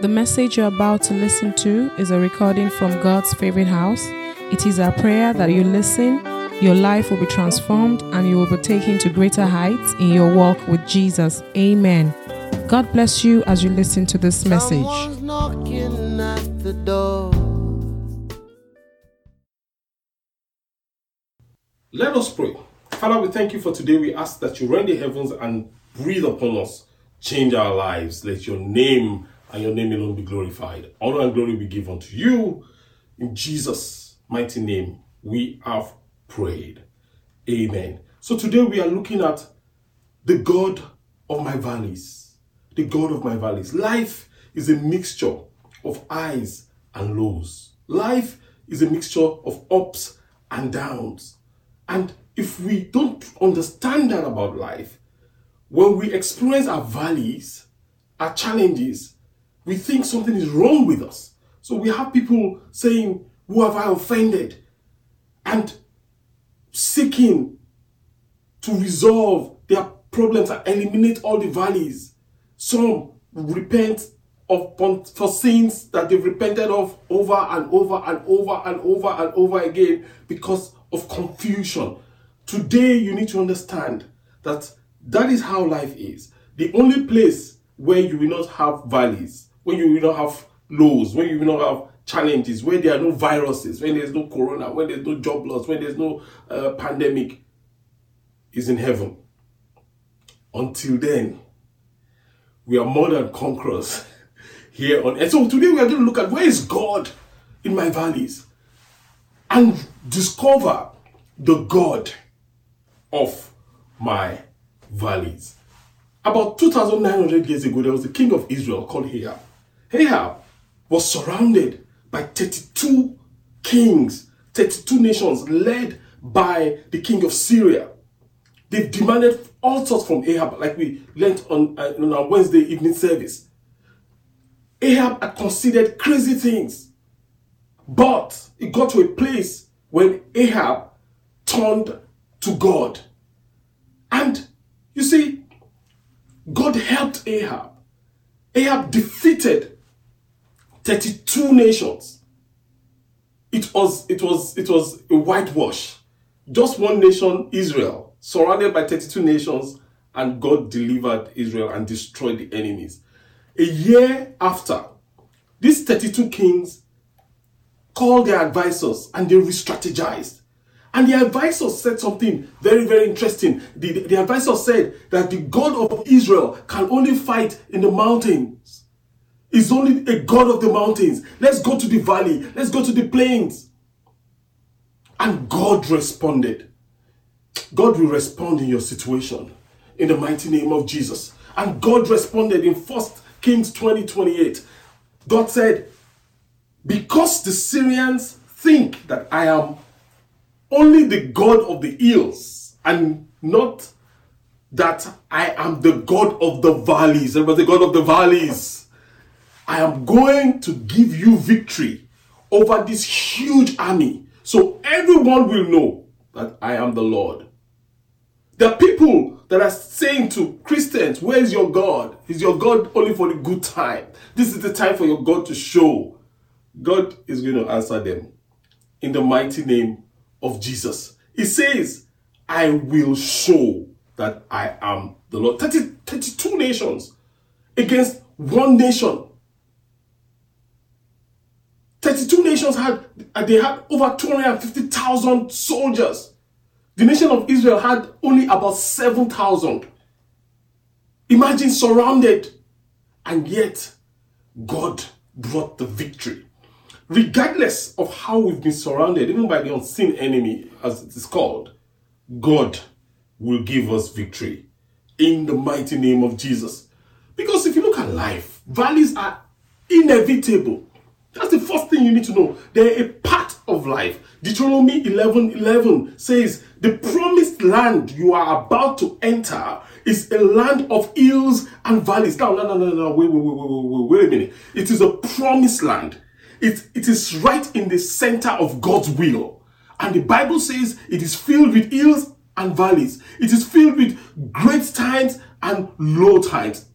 The message you're about to listen to is a recording from God's favorite house. It is our prayer that you listen, your life will be transformed, and you will be taken to greater heights in your walk with Jesus. Amen. God bless you as you listen to this message. Someone's knocking at the door. Let us pray. Father, we thank you for today. We ask that you rend the heavens and breathe upon us. Change our lives. Let your name and your name alone be glorified. Honor and glory be given to you. In Jesus' mighty name, we have prayed. Amen. So today we are looking at the God of my valleys. The God of my valleys. Life is a mixture of highs and lows. Life is a mixture of ups and downs. And if we don't understand that about life, when we experience our valleys, our challenges, we think something is wrong with us. So we have people saying, Who have I offended? And seeking to resolve their problems and eliminate all the valleys. Some repent of for sins that they've repented of over and over and over and over and over again because of confusion. Today you need to understand that that is how life is. The only place where you will not have valleys, where you will not have lows, when you will not have challenges, when there are no viruses, when there's no corona, when there's no job loss, when there's no uh, pandemic, is in heaven. Until then, we are more than conquerors here on earth. So today we are going to look at where is God in my valleys and discover the God of my valleys. About 2,900 years ago, there was a king of Israel called Ahab. Ahab was surrounded by 32 kings, 32 nations led by the king of Syria. They demanded all sorts from Ahab, like we learned on, uh, on our Wednesday evening service. Ahab had considered crazy things, but it got to a place when Ahab turned to God. And you see, God helped Ahab. Ahab defeated 32 nations. It was it was it was a whitewash. Just one nation, Israel, surrounded by 32 nations, and God delivered Israel and destroyed the enemies. A year after, these 32 kings called their advisors and they re-strategized. And the advisors said something very, very interesting. The, the advisor said that the God of Israel can only fight in the mountains. He's only a God of the mountains. Let's go to the valley. Let's go to the plains. And God responded. God will respond in your situation in the mighty name of Jesus. And God responded in First Kings 20 28. God said, Because the Syrians think that I am only the God of the hills and not that I am the God of the valleys. Everybody, the God of the valleys. I am going to give you victory over this huge army. So everyone will know that I am the Lord. Are people that are saying to Christians, Where is your God? Is your God only for the good time? This is the time for your God to show. God is going to answer them in the mighty name of Jesus. He says, I will show that I am the Lord. 30, 32 nations against one nation. 32 nations had uh, they had over 250,000 soldiers. The nation of Israel had only about 7,000. Imagine surrounded and yet God brought the victory regardless of how we've been surrounded, even by the unseen enemy, as it is called, God will give us victory in the mighty name of Jesus. Because if you look at life, valleys are inevitable. That's the first thing you need to know. They're a part of life. Deuteronomy 11 11 says, The promised land you are about to enter is a land of hills and valleys. Now, no, no, no, no, wait, wait, wait, wait, wait, wait a minute. It is a promised land. It, it is right in the center of God's will. And the Bible says it is filled with hills and valleys. It is filled with great times and low times.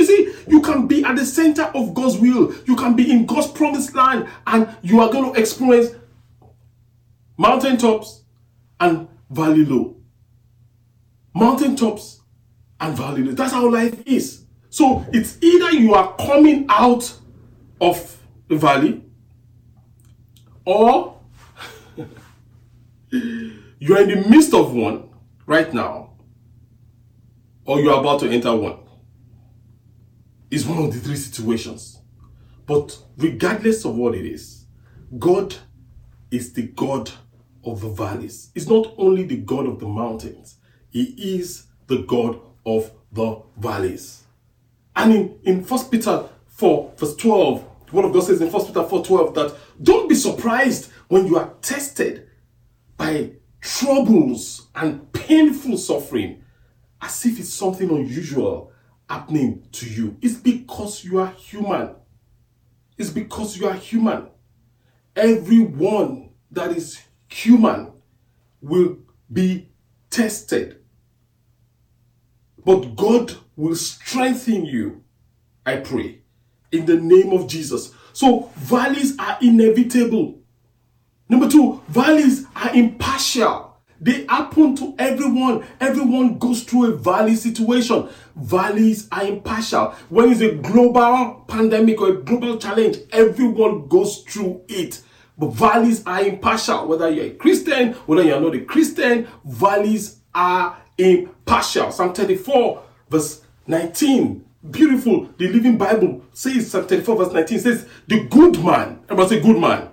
You see, you can be at the center of God's will. You can be in God's promised land and you are going to experience mountaintops and valley low. Mountaintops and valley low. That's how life is. So it's either you are coming out of the valley or you are in the midst of one right now or you are about to enter one. It's one of the three situations. But regardless of what it is, God is the God of the valleys. He's not only the God of the mountains, He is the God of the valleys. And in, in 1 Peter 4, verse 12, the word of God says in 1 Peter 4 12 that don't be surprised when you are tested by troubles and painful suffering as if it's something unusual happening to you. It's because you are human. It's because you are human. Everyone that is human will be tested. But God will strengthen you, I pray, in the name of Jesus. So, valleys are inevitable. Number two, valleys are impartial. They happen to everyone. Everyone goes through a valley situation. Valleys are impartial. When it's a global pandemic or a global challenge, everyone goes through it. But valleys are impartial. Whether you're a Christian, whether you're not a Christian, valleys are impartial. Psalm 34, verse 19. Beautiful. The Living Bible says, Psalm 34, verse 19 says, The good man, everybody say good man,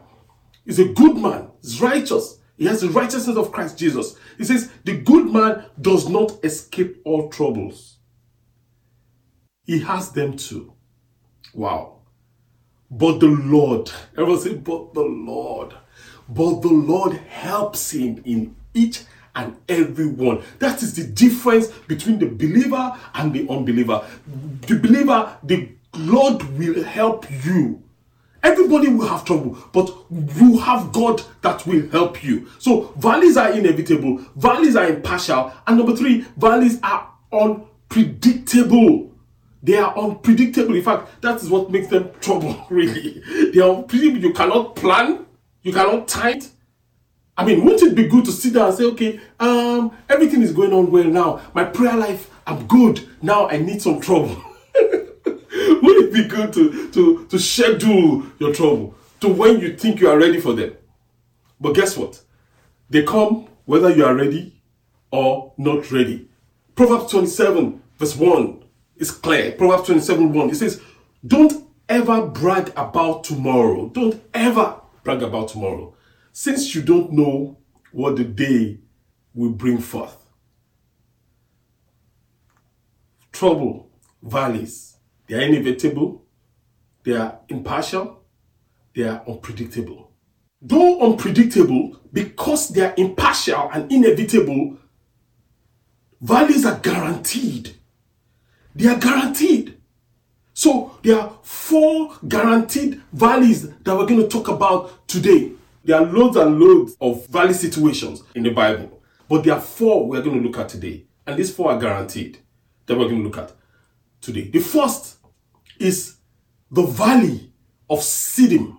is a good man, is righteous. He has the righteousness of Christ Jesus. He says, The good man does not escape all troubles. He has them too. Wow. But the Lord, everyone say, but the Lord, but the Lord helps him in each and every one. That is the difference between the believer and the unbeliever. The believer, the Lord will help you. Everybody will have trouble, but you have God that will help you. So valleys are inevitable, valleys are impartial, and number three, valleys are unpredictable. They are unpredictable. In fact, that is what makes them trouble, really. They are unpredictable. You cannot plan, you cannot time. I mean, wouldn't it be good to sit down and say, okay, um, everything is going on well now. My prayer life, I'm good. Now I need some trouble. Would it be good to, to, to schedule your trouble to when you think you are ready for them? But guess what? They come whether you are ready or not ready. Proverbs 27, verse 1 is clear. Proverbs 27, 1. It says, Don't ever brag about tomorrow. Don't ever brag about tomorrow since you don't know what the day will bring forth. Trouble, valleys, they are inevitable, they are impartial, they are unpredictable. Though unpredictable, because they are impartial and inevitable, valleys are guaranteed. They are guaranteed. So there are four guaranteed valleys that we're going to talk about today. There are loads and loads of valley situations in the Bible, but there are four we're going to look at today. And these four are guaranteed that we're going to look at today. The first is the valley of Siddim.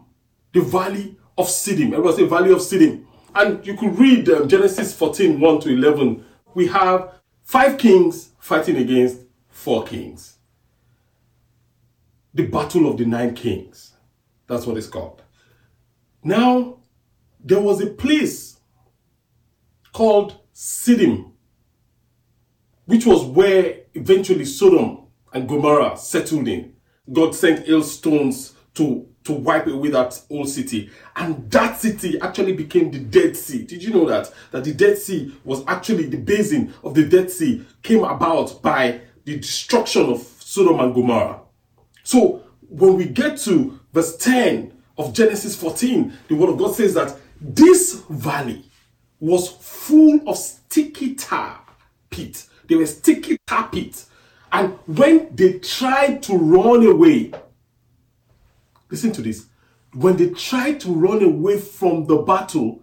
The valley of Siddim. Everybody say valley of Siddim. And you could read um, Genesis 14 1 to 11. We have five kings fighting against four kings. The battle of the nine kings. That's what it's called. Now, there was a place called Siddim, which was where eventually Sodom and Gomorrah settled in. God sent hailstones to, to wipe away that old city. And that city actually became the Dead Sea. Did you know that? That the Dead Sea was actually the basin of the Dead Sea came about by the destruction of Sodom and Gomorrah. So when we get to verse 10 of Genesis 14, the word of God says that this valley was full of sticky tar pit. They were sticky tar pits. And when they tried to run away, listen to this. When they tried to run away from the battle,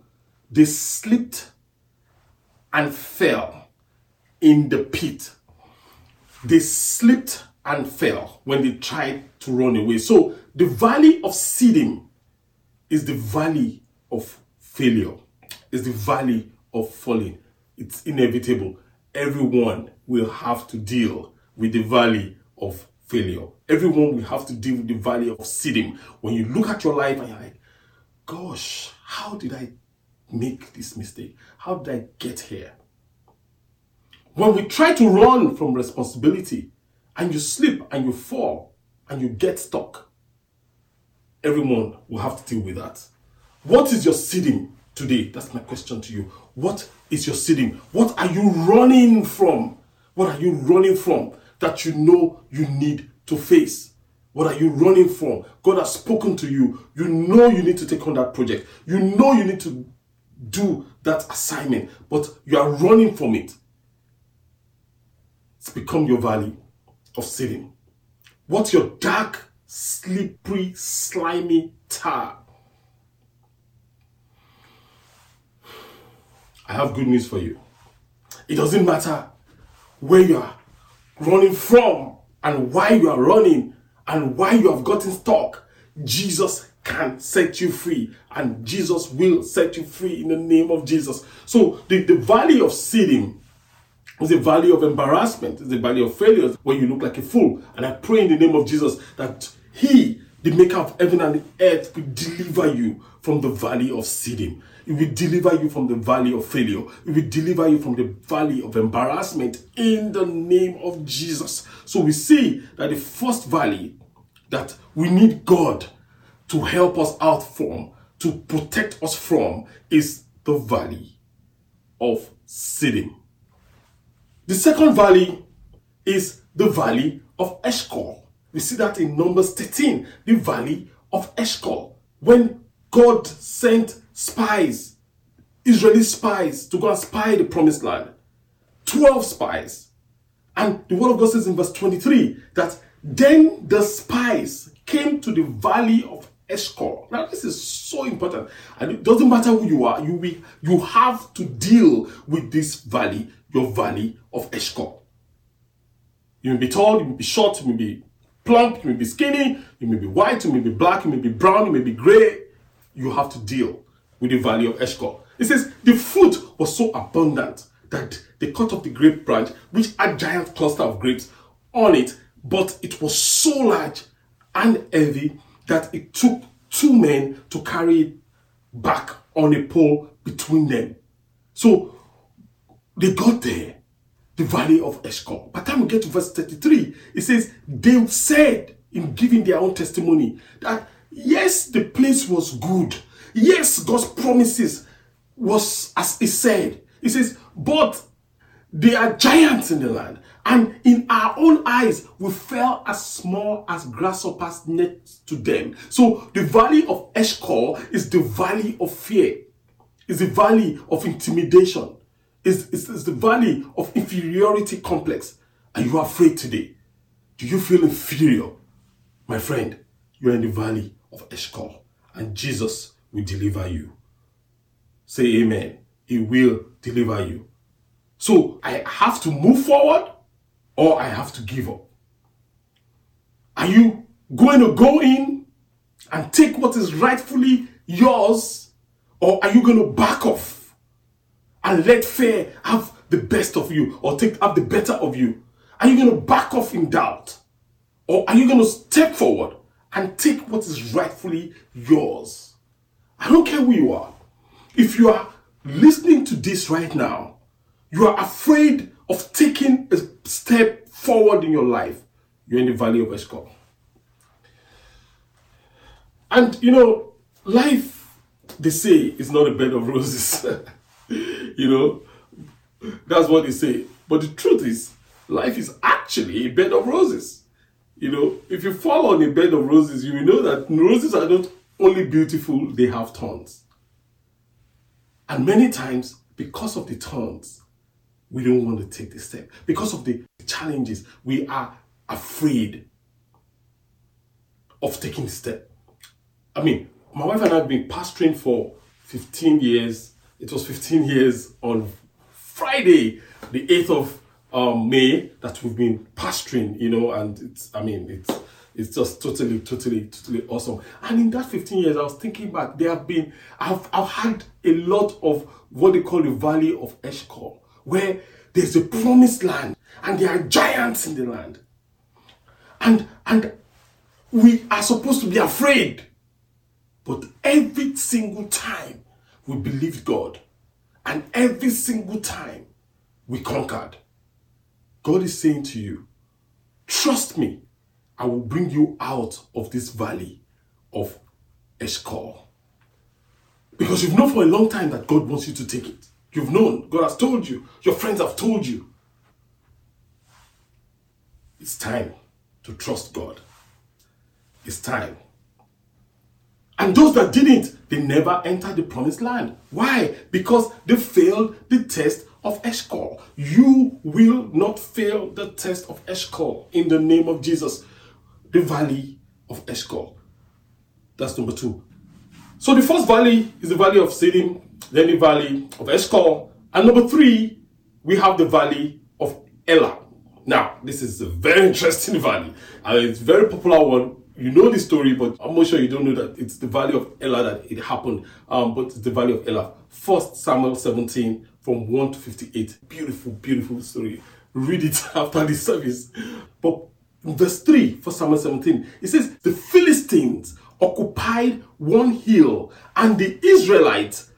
they slipped and fell in the pit. They slipped and fell when they tried to run away. So the valley of Siddim is the valley of failure, is the valley of falling. It's inevitable. Everyone will have to deal with the valley of failure. Everyone will have to deal with the valley of Siddim. When you look at your life and you're like, gosh, how did I make this mistake? How did I get here? When we try to run from responsibility and you slip and you fall and you get stuck, everyone will have to deal with that. What is your Siddim today? That's my question to you. What is your Siddim? What are you running from? What are you running from that you know you need to face? What are you running from? God has spoken to you. You know you need to take on that project. You know you need to do that assignment, but you are running from it. It's become your valley of Siddim. What's your dark, slippery, slimy tar? I have good news for you. It doesn't matter where you are running from and why you are running and why you have gotten stuck. Jesus can set you free and Jesus will set you free in the name of Jesus. So the, the valley of Siddim is a valley of embarrassment, is a valley of failures where you look like a fool. And I pray in the name of Jesus that He, the maker of heaven and earth, will deliver you from the valley of Siddim. It will deliver you from the valley of failure. It will deliver you from the valley of embarrassment in the name of Jesus. So we see that the first valley that we need God to help us out from, to protect us from, is the valley of Siddim. The second valley is the valley of Eshcol. We see that in Numbers 13, the valley of Eshcol. When God sent spies, Israeli spies, to go and spy the promised land. 12 spies. And the word of God says in verse 23 that then the spies came to the valley of Eshcol. Now, this is so important. And it doesn't matter who you are, you, will, you have to deal with this valley, your valley of Eshcol. You may be tall, you may be short, you may be plump, you may be skinny, you may be white, you may be black, you may be brown, you may be gray. You have to deal with the valley of Eshcol. It says the fruit was so abundant that they cut off the grape branch, which had giant cluster of grapes on it, but it was so large and heavy that it took two men to carry it back on a pole between them. So they got there, the valley of Eshcol. By the time we get to verse 33, it says, They said in giving their own testimony that yes, the place was good. Yes, God's promises was as he said. He says, but they are giants in the land. And in our own eyes, we fell as small as grasshoppers next to them. So the valley of Eshcol is the valley of fear. is the valley of intimidation. is, it's, it's the valley of inferiority complex. Are you afraid today? Do you feel inferior? My friend, you're in the valley of and Jesus will deliver you. Say amen. He will deliver you. So I have to move forward or I have to give up. Are you going to go in and take what is rightfully yours or are you going to back off and let fear have the best of you or take have the better of you? Are you going to back off in doubt or are you going to step forward and take what is rightfully yours? I don't care who you are. If you are listening to this right now, you are afraid of taking a step forward in your life, you're in the valley of Eshcol. And you know, life, they say, is not a bed of roses. you know, that's what they say. But the truth is, life is actually a bed of roses. You know, if you fall on a bed of roses, you will know that roses are not only beautiful, they have thorns. And many times, because of the thorns, we don't want to take the step. Because of the challenges, we are afraid of taking the step. I mean, my wife and I have been pastoring for 15 years. It was 15 years on Friday, the 8th of um, May that we've been pastoring, you know, and it's, I mean, it's, it's just totally, totally, totally awesome. And in that 15 years, I was thinking back, there have been, I've, I've had a lot of what they call the Valley of Eshcol, where there's a promised land and there are giants in the land. And, and we are supposed to be afraid. But every single time we believed God, and every single time we conquered, God is saying to you, trust me, I will bring you out of this valley of Eshcol. Because you've known for a long time that God wants you to take it. You've known, God has told you, your friends have told you. It's time to trust God. It's time. And those that didn't, they never entered the promised land. Why? Because they failed the test of Eshcol. You will not fail the test of Eshcol in the name of Jesus. The valley of Eshcol. That's number two. So the first valley is the valley of Siddim, then the valley of Eshcol, and number three, we have the valley of Elah. Now, this is a very interesting valley, and it's a very popular one. You know the story, but I'm not sure you don't know that it's the valley of Elah that it happened. Um, but it's the valley of Elah. First Samuel 17 from 1 to 58. Beautiful, beautiful story. Read it after the service. But verse 3, for Samuel 17, it says, The Philistines occupied one hill, and the Israelites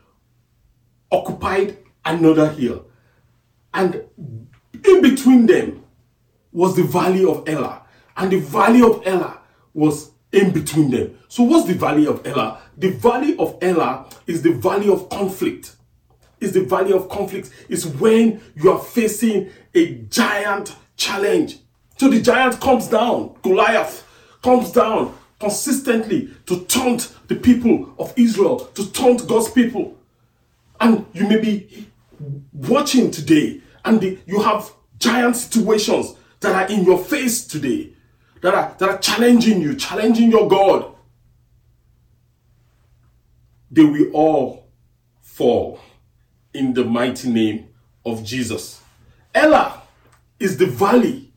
occupied another hill. And in between them was the valley of Elah, and the valley of Elah was in between them. So, what's the valley of Elah? The valley of Elah is the valley of conflict. Is the valley of conflict. Is when you are facing a giant challenge. So the giant comes down, Goliath comes down consistently to taunt the people of Israel, to taunt God's people. And you may be watching today, and the, you have giant situations that are in your face today, that are, that are challenging you, challenging your God, they will all fall in the mighty name of Jesus. Elah is the valley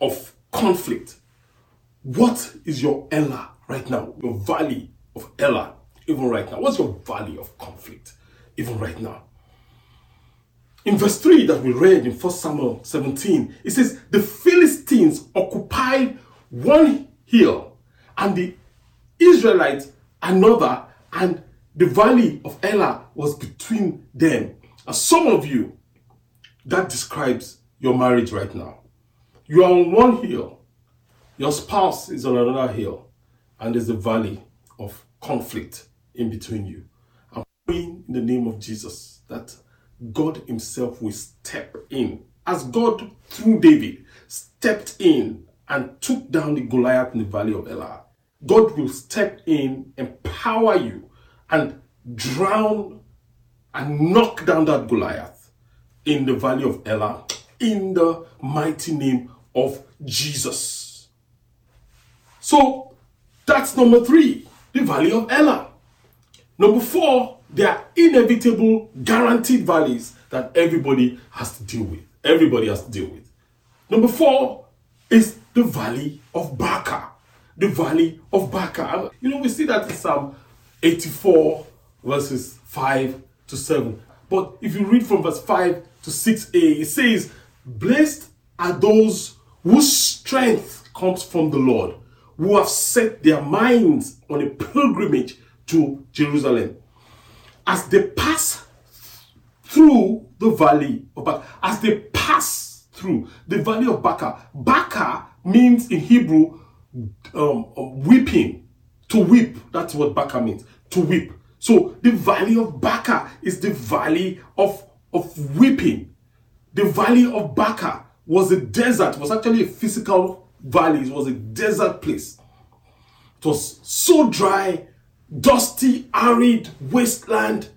of conflict. What is your Elah right now? Your valley of Elah, even right now. What's your valley of conflict, even right now? In verse 3 that we read in 1 Samuel 17, it says, The Philistines occupied one hill, and the Israelites another, and the valley of Elah was between them. And some of you, that describes your marriage right now. You are on one hill, your spouse is on another hill, and there's a valley of conflict in between you. I'm praying in the name of Jesus that God Himself will step in. As God, through David, stepped in and took down the Goliath in the valley of Elah, God will step in, empower you, and drown and knock down that Goliath in the valley of Elah in the mighty name of Jesus. So that's number three, the valley of Elah. Number four, there are inevitable, guaranteed valleys that everybody has to deal with. Everybody has to deal with. Number four is the valley of Baca. The valley of Baca. You know, we see that in Psalm 84, verses 5 to 7. But if you read from verse 5 to 6a, it says, Blessed are those whose strength comes from the Lord, who have set their minds on a pilgrimage to Jerusalem. As they pass through the valley of Baca, as they pass through the valley of Baca, Baca means in Hebrew um, um, weeping, to weep. That's what Baca means, to weep. So the valley of Baca is the valley of, of weeping. The valley of Baca was a desert, it was actually a physical valley, it was a desert place. It was so dry, dusty, arid wasteland.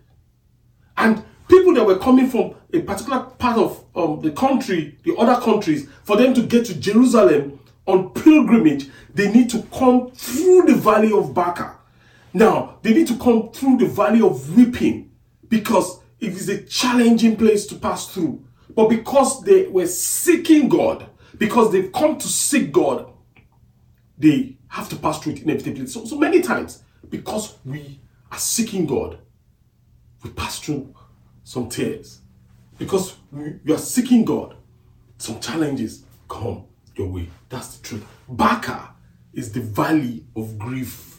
And people that were coming from a particular part of um, the country, the other countries, for them to get to Jerusalem on pilgrimage, they need to come through the valley of Baca. Now, they need to come through the valley of weeping because it is a challenging place to pass through. But because they were seeking God, because they've come to seek God, they have to pass through it inevitably. So, so many times, because we are seeking God, we pass through some tears. Because we, we are seeking God, some challenges come your way. That's the truth. Baca is the valley of grief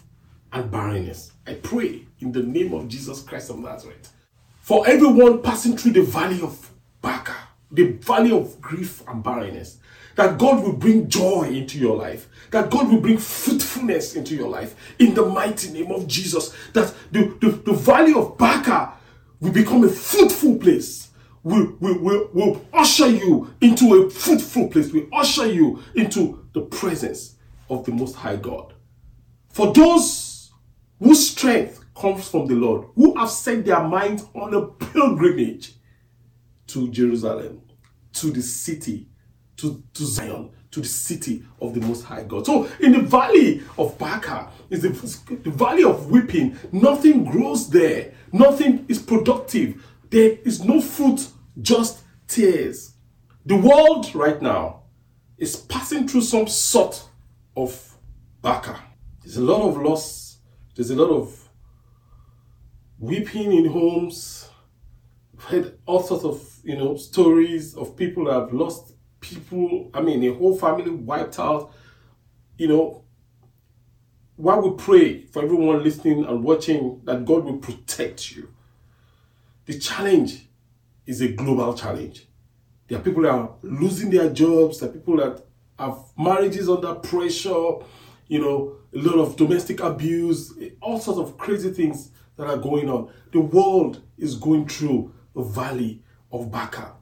and barrenness. I pray in the name of Jesus Christ of Nazareth for everyone passing through the valley of Baca, the valley of grief and barrenness, that God will bring joy into your life, that God will bring fruitfulness into your life in the mighty name of Jesus, that the, the, the valley of Baca will become a fruitful place. Will will will will usher you into a fruitful place. We usher you into the presence of the Most High God. For those whose strength comes from the Lord, who have set their minds on a pilgrimage to Jerusalem, to the city, to, to Zion, to the city of the Most High God. So, in the valley of Baca, is the, the valley of weeping. Nothing grows there, nothing is productive. There is no fruit, just tears. The world right now is passing through some sort of Baca. There's a lot of loss, there's a lot of weeping in homes. I've heard all sorts of you know stories of people that have lost people, I mean a whole family wiped out. You know, while we pray for everyone listening and watching that God will protect you. The challenge is a global challenge. There are people that are losing their jobs, there are people that have marriages under pressure, you know, a lot of domestic abuse, all sorts of crazy things that are going on. The world is going through a valley of Baca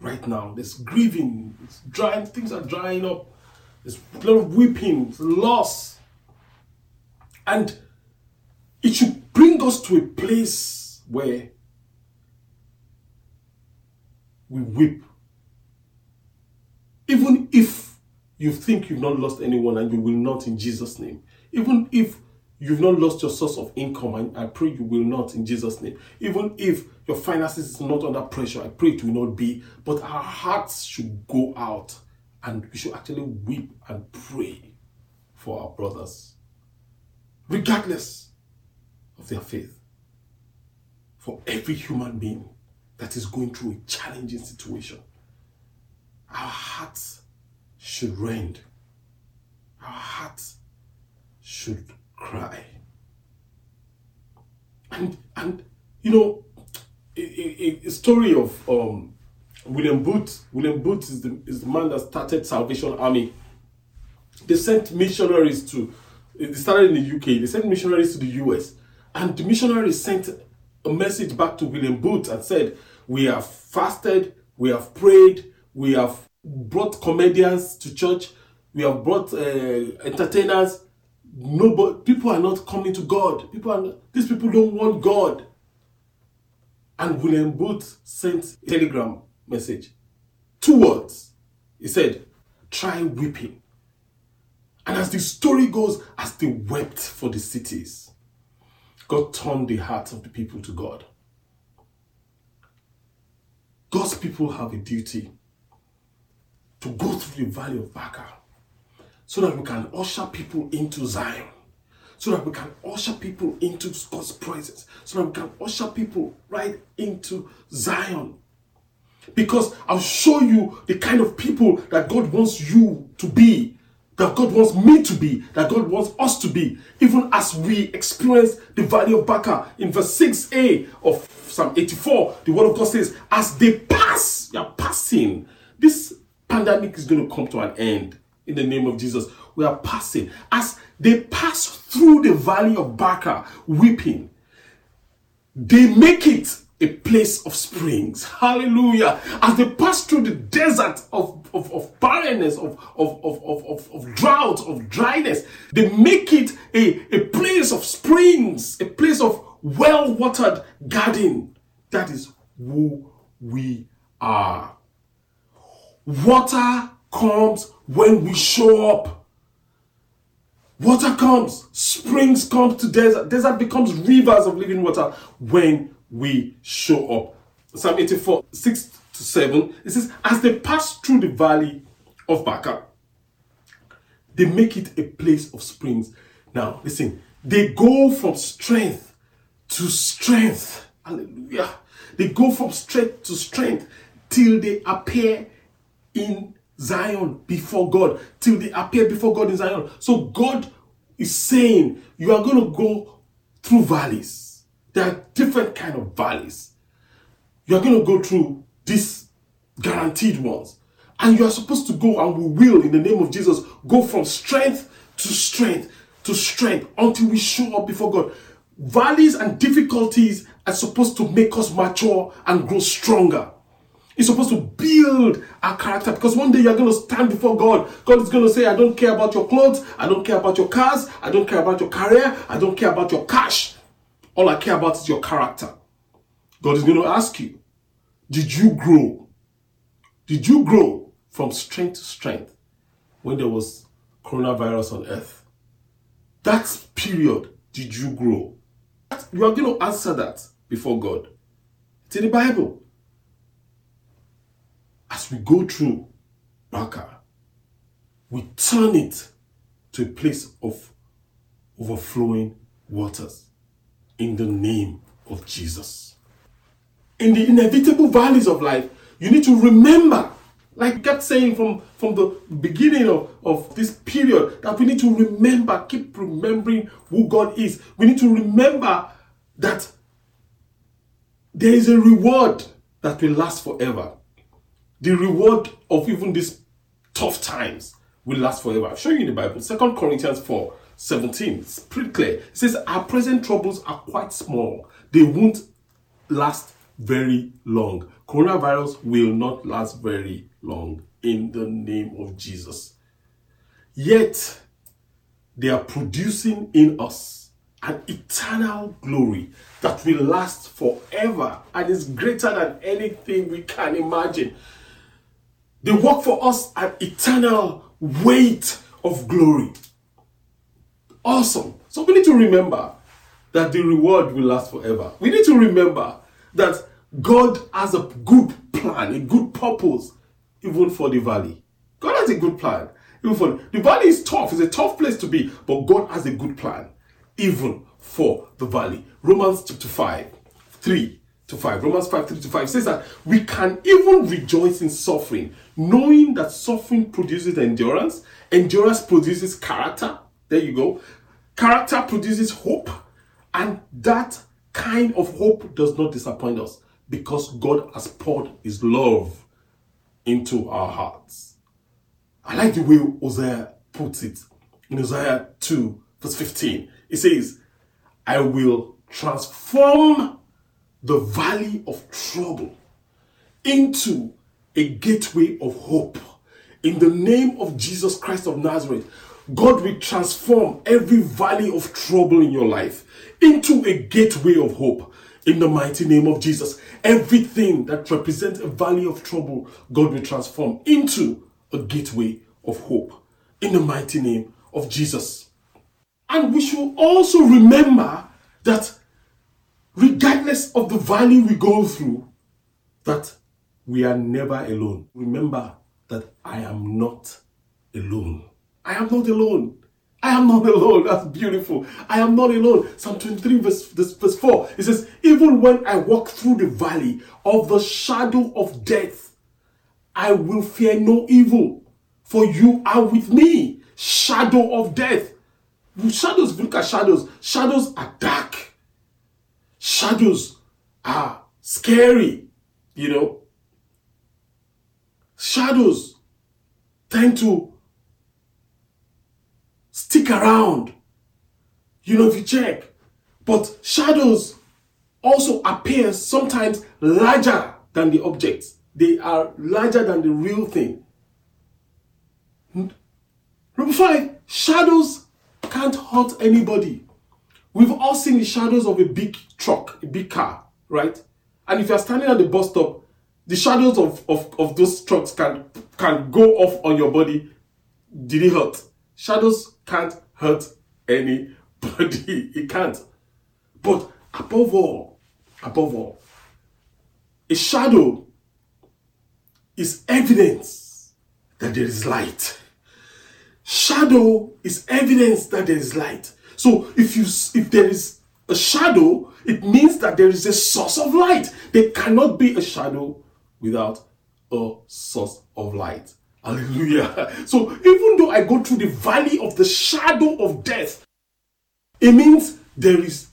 right now. There's grieving, it's drying, things are drying up. There's a lot of weeping, loss. And it should bring us to a place where we weep. Even if you think you've not lost anyone and you will not in Jesus' name. Even if you've not lost your source of income, and I pray you will not in Jesus' name. Even if your finances is not under pressure, I pray it will not be. But our hearts should go out and we should actually weep and pray for our brothers, regardless of their faith. For every human being that is going through a challenging situation, our hearts should rend. Our hearts should cry. And and you know, a, a, a story of um, William Booth. William Booth is the is the man that started Salvation Army. They sent missionaries to. They started in the UK. They sent missionaries to the US, and the missionaries sent a message back to William Booth and said, "We have fasted, we have prayed, we have brought comedians to church, we have brought uh, entertainers. No, but people are not coming to God. People are not, these people don't want God." And William Booth sent a telegram message. Two words. He said, try weeping. And as the story goes, as they wept for the cities, God turned the hearts of the people to God. God's people have a duty to go through the valley of Baca so that we can usher people into Zion so that we can usher people into God's presence, so that we can usher people right into Zion. Because I'll show you the kind of people that God wants you to be, that God wants me to be, that God wants us to be, even as we experience the valley of Baca. In verse 6a of Psalm 84, the word of God says, As they pass, you're passing, this pandemic is going to come to an end in the name of Jesus. We are passing. As they pass through the valley of Baca weeping, they make it a place of springs. Hallelujah. As they pass through the desert of, of, of barrenness, of, of, of, of, of, drought, of dryness, they make it a, a place of springs, a place of well watered garden. That is who we are. Water comes when we show up. Water comes, springs come to desert, desert becomes rivers of living water when we show up. Psalm 84, 6 to 7, it says, As they pass through the valley of Baca, they make it a place of springs. Now, listen, they go from strength to strength. Hallelujah. They go from strength to strength till they appear in Zion before God, till they appear before God in Zion. So God is saying you are going to go through valleys. There are different kind of valleys. You are going to go through these guaranteed ones. And you are supposed to go and we will, in the name of Jesus, go from strength to strength to strength until we show up before God. Valleys and difficulties are supposed to make us mature and grow stronger. It's supposed to build our character because one day you're going to stand before God. God is going to say, I don't care about your clothes. I don't care about your cars. I don't care about your career. I don't care about your cash. All I care about is your character. God is going to ask you, Did you grow? Did you grow from strength to strength when there was coronavirus on earth? That period, did you grow? You are going to answer that before God. It's in the Bible as we go through Baca, we turn it to a place of overflowing waters in the name of Jesus. In the inevitable valleys of life, you need to remember, like I kept saying from, from the beginning of, of this period, that we need to remember, keep remembering who God is. We need to remember that there is a reward that will last forever the reward of even these tough times will last forever. I'll show you in the Bible. Second Corinthians 4 17. It's pretty clear. It says, Our present troubles are quite small. They won't last very long. Coronavirus will not last very long in the name of Jesus. Yet, they are producing in us an eternal glory that will last forever and is greater than anything we can imagine. They work for us an eternal weight of glory. Awesome. So we need to remember that the reward will last forever. We need to remember that God has a good plan, a good purpose, even for the valley. God has a good plan. Even for the valley is tough, it's a tough place to be, but God has a good plan, even for the valley. Romans chapter 5, 3 to 5. Romans 5 3 to 5 says that we can even rejoice in suffering, knowing that suffering produces endurance, endurance produces character. There you go. Character produces hope, and that kind of hope does not disappoint us because God has poured his love into our hearts. I like the way Hosea puts it in Hosea 2, verse 15. It says, I will transform the valley of trouble into a gateway of hope. In the name of Jesus Christ of Nazareth, God will transform every valley of trouble in your life into a gateway of hope. In the mighty name of Jesus, everything that represents a valley of trouble, God will transform into a gateway of hope. In the mighty name of Jesus. And we should also remember that regardless of the valley we go through, that we are never alone. Remember that I am not alone. I am not alone. I am not alone. That's beautiful. I am not alone. Psalm 23, verse, verse 4. It says, Even when I walk through the valley of the shadow of death, I will fear no evil, for you are with me. Shadow of death. Shadows, look at shadows. Shadows are dark shadows are scary, you know. Shadows tend to stick around, you know, if you check. But shadows also appear sometimes larger than the objects. They are larger than the real thing. Number five, shadows can't hurt anybody. We've all seen the shadows of a big truck, a big car, right? And if you're standing at the bus stop, the shadows of, of, of those trucks can can go off on your body. Did it hurt? Shadows can't hurt anybody. It can't. But above all, above all, a shadow is evidence that there is light. Shadow is evidence that there is light. So if you if there is a shadow, it means that there is a source of light. There cannot be a shadow without a source of light. Hallelujah. So even though I go through the valley of the shadow of death, it means there is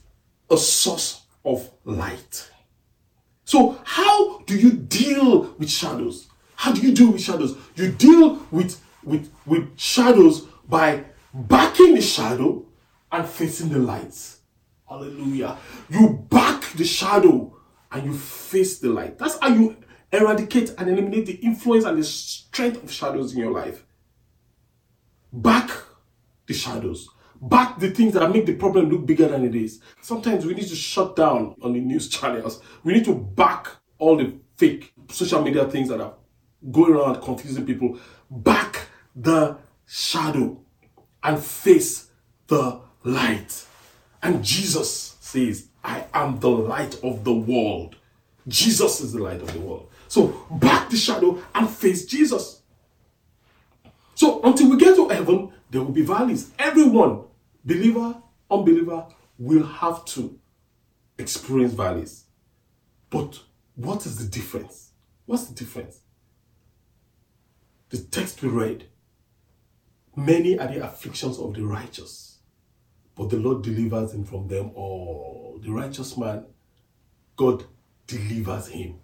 a source of light. So, how do you deal with shadows? How do you deal with shadows? You deal with, with, with shadows by backing the shadow and facing the light. Hallelujah. You back the shadow and you face the light. That's how you eradicate and eliminate the influence and the strength of shadows in your life. Back the shadows. Back the things that make the problem look bigger than it is. Sometimes we need to shut down on the news channels. We need to back all the fake social media things that are going around confusing people. Back the shadow and face the light. And Jesus says, I am the light of the world. Jesus is the light of the world. So back the shadow and face Jesus. So until we get to heaven, there will be valleys. Everyone, believer, unbeliever, will have to experience valleys. But what is the difference? What's the difference? The text we read Many are the afflictions of the righteous, but the Lord delivers him from them all. The righteous man, God delivers him.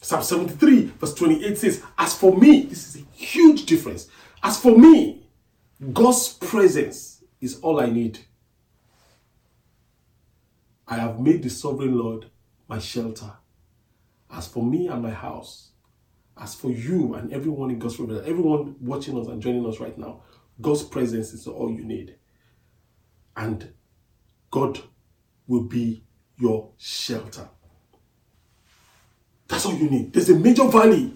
Psalm 73, verse 28 says, As for me, this is a huge difference. As for me, God's presence is all I need. I have made the sovereign Lord my shelter. As for me and my house, as for you and everyone in God's presence, everyone watching us and joining us right now, God's presence is all you need. And God will be your shelter. That's all you need. There's a major valley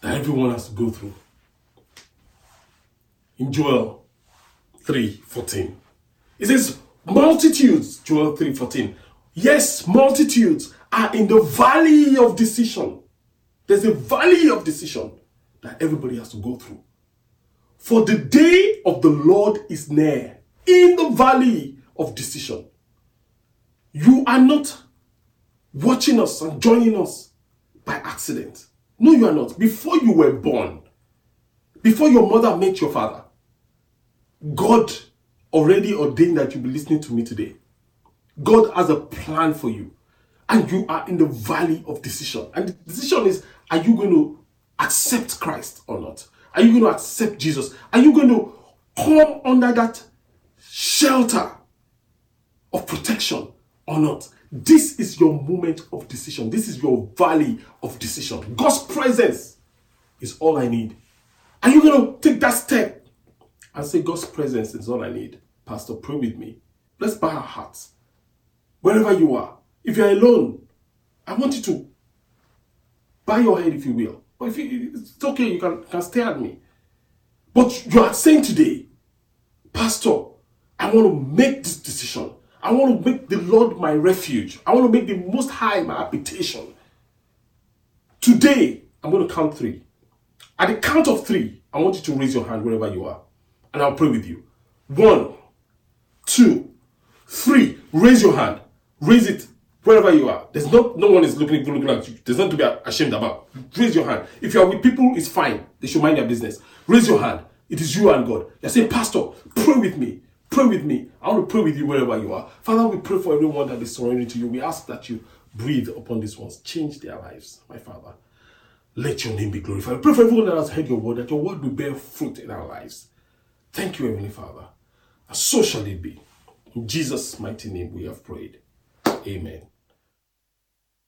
that everyone has to go through. In Joel 3:14. It says, multitudes, Joel 3:14. Yes, multitudes are in the valley of decision. There's a valley of decision that everybody has to go through. For the day of the Lord is near in the valley of decision. You are not watching us and joining us by accident. No, you are not. Before you were born, before your mother met your father, God already ordained that you'll be listening to me today. God has a plan for you, and you are in the valley of decision. And the decision is are you going to accept Christ or not? Are you going to accept Jesus? Are you going to come under that shelter of protection or not? This is your moment of decision. This is your valley of decision. God's presence is all I need. Are you going to take that step and say, God's presence is all I need? Pastor, pray with me. Let's bow our hearts. Wherever you are, if you're alone, I want you to bow your head if you will. Or if you, it's okay, you can, can stare at me. But you are saying today, Pastor, I want to make this decision. I want to make the Lord my refuge. I want to make the Most High my habitation. Today, I'm going to count three. At the count of three, I want you to raise your hand wherever you are, and I'll pray with you. One, two, three. Raise your hand. Raise it wherever you are. There's no no one is looking looking at you. There's nothing to be ashamed about. Raise your hand. If you are with people, it's fine. They should mind their business. Raise your hand. It is you and God. You're saying, Pastor, pray with me. Pray with me. I want to pray with you wherever you are. Father, we pray for everyone that is surrendering to you. We ask that you breathe upon these ones, change their lives, my Father. Let your name be glorified. Pray for everyone that has heard your word, that your word will bear fruit in our lives. Thank you, Heavenly Father. And so shall it be. In Jesus' mighty name we have prayed. Amen.